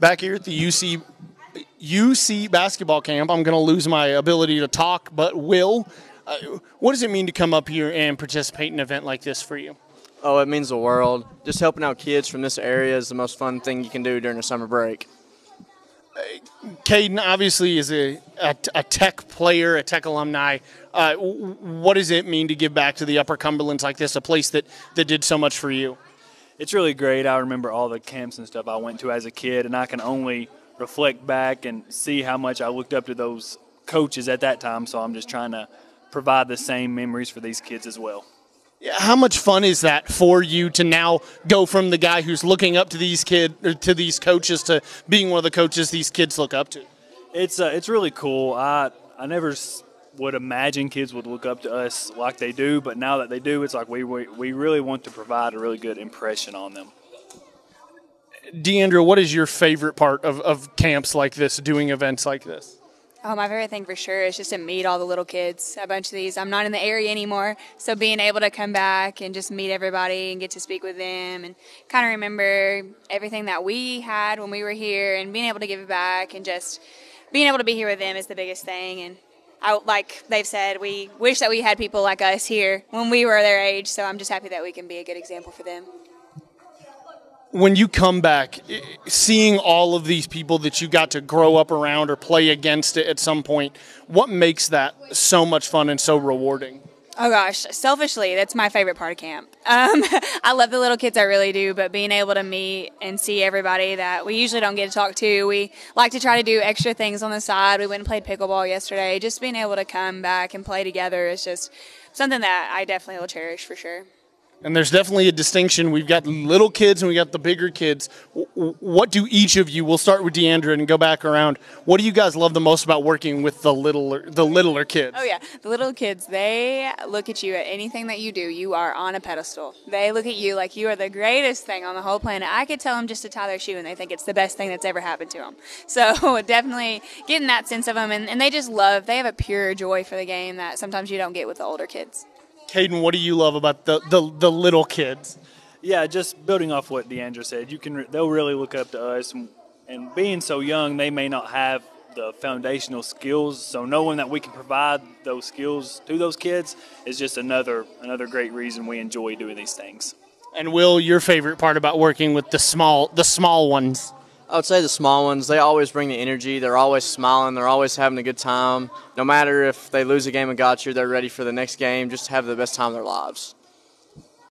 back here at the UC UC basketball camp. I'm going to lose my ability to talk, but will. Uh, what does it mean to come up here and participate in an event like this for you? Oh, it means the world. Just helping out kids from this area is the most fun thing you can do during a summer break. Caden obviously is a, a, a, tech player, a tech alumni. Uh, what does it mean to give back to the Upper Cumberlands like this, a place that, that did so much for you? It's really great. I remember all the camps and stuff I went to as a kid, and I can only reflect back and see how much I looked up to those coaches at that time. So I'm just trying to provide the same memories for these kids as well. How much fun is that for you to now go from the guy who's looking up to these kid to these coaches to being one of the coaches these kids look up to? It's uh, it's really cool. I I never would imagine kids would look up to us like they do, but now that they do, it's like we we, we really want to provide a really good impression on them. Deandra, what is your favorite part of, of camps like this, doing events like this? Oh, my favorite thing for sure is just to meet all the little kids. A bunch of these. I'm not in the area anymore, so being able to come back and just meet everybody and get to speak with them and kind of remember everything that we had when we were here and being able to give it back and just being able to be here with them is the biggest thing. And I, like they've said, we wish that we had people like us here when we were their age. So I'm just happy that we can be a good example for them when you come back, seeing all of these people that you got to grow up around or play against it at some point, what makes that so much fun and so rewarding? Oh gosh, selfishly, that's my favorite part of camp. Um, I love the little kids, I really do, but being able to meet and see everybody that we usually don't get to talk to, we like to try to do extra things on the side. We went and played pickleball yesterday. Just being able to come back and play together is just something that I definitely will cherish for sure and there's definitely a distinction. We've got little kids and we got the bigger kids. What do each of you? We'll start with Deandra and go back around. What do you guys love the most about working with the littler the littler kids? Oh yeah, the little kids. They look at you at anything that you do. You are on a pedestal. They look at you like you are the greatest thing on the whole planet. I could tell them just to tie their shoe, and they think it's the best thing that's ever happened to them. So definitely getting that sense of them, and, and they just love. They have a pure joy for the game that sometimes you don't get with the older kids. Caden, what do you love about the, the, the little kids? Yeah, just building off what Deandra said, you can they'll really look up to us, and, and being so young, they may not have the foundational skills. So knowing that we can provide those skills to those kids is just another another great reason we enjoy doing these things. And Will, your favorite part about working with the small the small ones? I would say the small ones, they always bring the energy. They're always smiling. They're always having a good time. No matter if they lose a game of gotcha, they're ready for the next game. Just have the best time of their lives.